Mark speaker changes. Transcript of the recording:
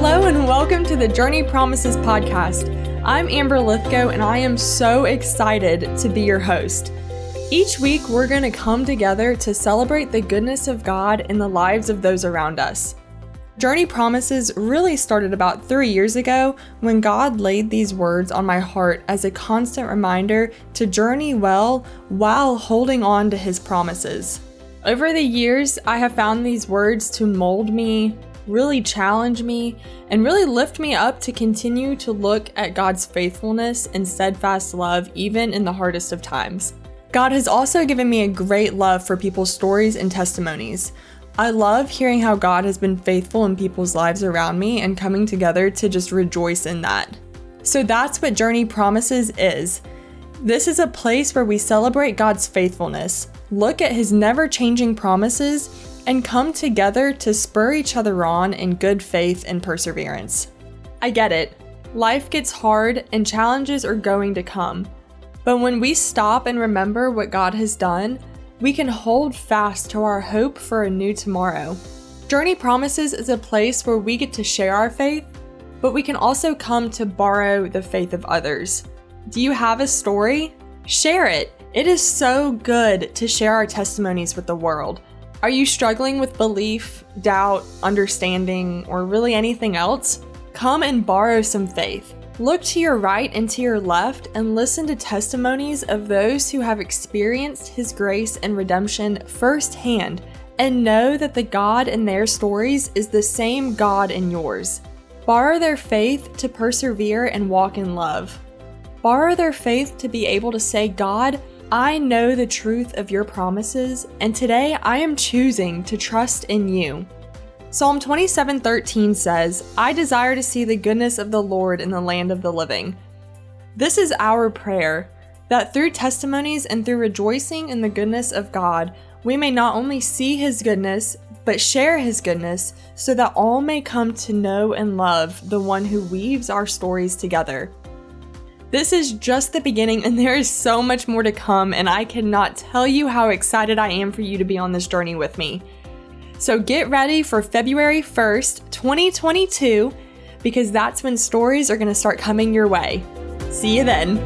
Speaker 1: and welcome to the Journey Promises podcast. I'm Amber Lithgow, and I am so excited to be your host. Each week, we're going to come together to celebrate the goodness of God in the lives of those around us. Journey Promises really started about three years ago when God laid these words on my heart as a constant reminder to journey well while holding on to His promises. Over the years, I have found these words to mold me, really challenge me, and really lift me up to continue to look at God's faithfulness and steadfast love even in the hardest of times. God has also given me a great love for people's stories and testimonies. I love hearing how God has been faithful in people's lives around me and coming together to just rejoice in that. So that's what Journey Promises is. This is a place where we celebrate God's faithfulness, look at His never changing promises, and come together to spur each other on in good faith and perseverance. I get it. Life gets hard and challenges are going to come. But when we stop and remember what God has done, we can hold fast to our hope for a new tomorrow. Journey Promises is a place where we get to share our faith, but we can also come to borrow the faith of others. Do you have a story? Share it. It is so good to share our testimonies with the world. Are you struggling with belief, doubt, understanding, or really anything else? Come and borrow some faith. Look to your right and to your left and listen to testimonies of those who have experienced His grace and redemption firsthand and know that the God in their stories is the same God in yours. Borrow their faith to persevere and walk in love. Borrow their faith to be able to say, God, I know the truth of your promises, and today I am choosing to trust in you. Psalm 27:13 says, "I desire to see the goodness of the Lord in the land of the living." This is our prayer that through testimonies and through rejoicing in the goodness of God, we may not only see his goodness, but share his goodness so that all may come to know and love the one who weaves our stories together. This is just the beginning, and there is so much more to come, and I cannot tell you how excited I am for you to be on this journey with me. So get ready for February 1st, 2022, because that's when stories are going to start coming your way. See you then.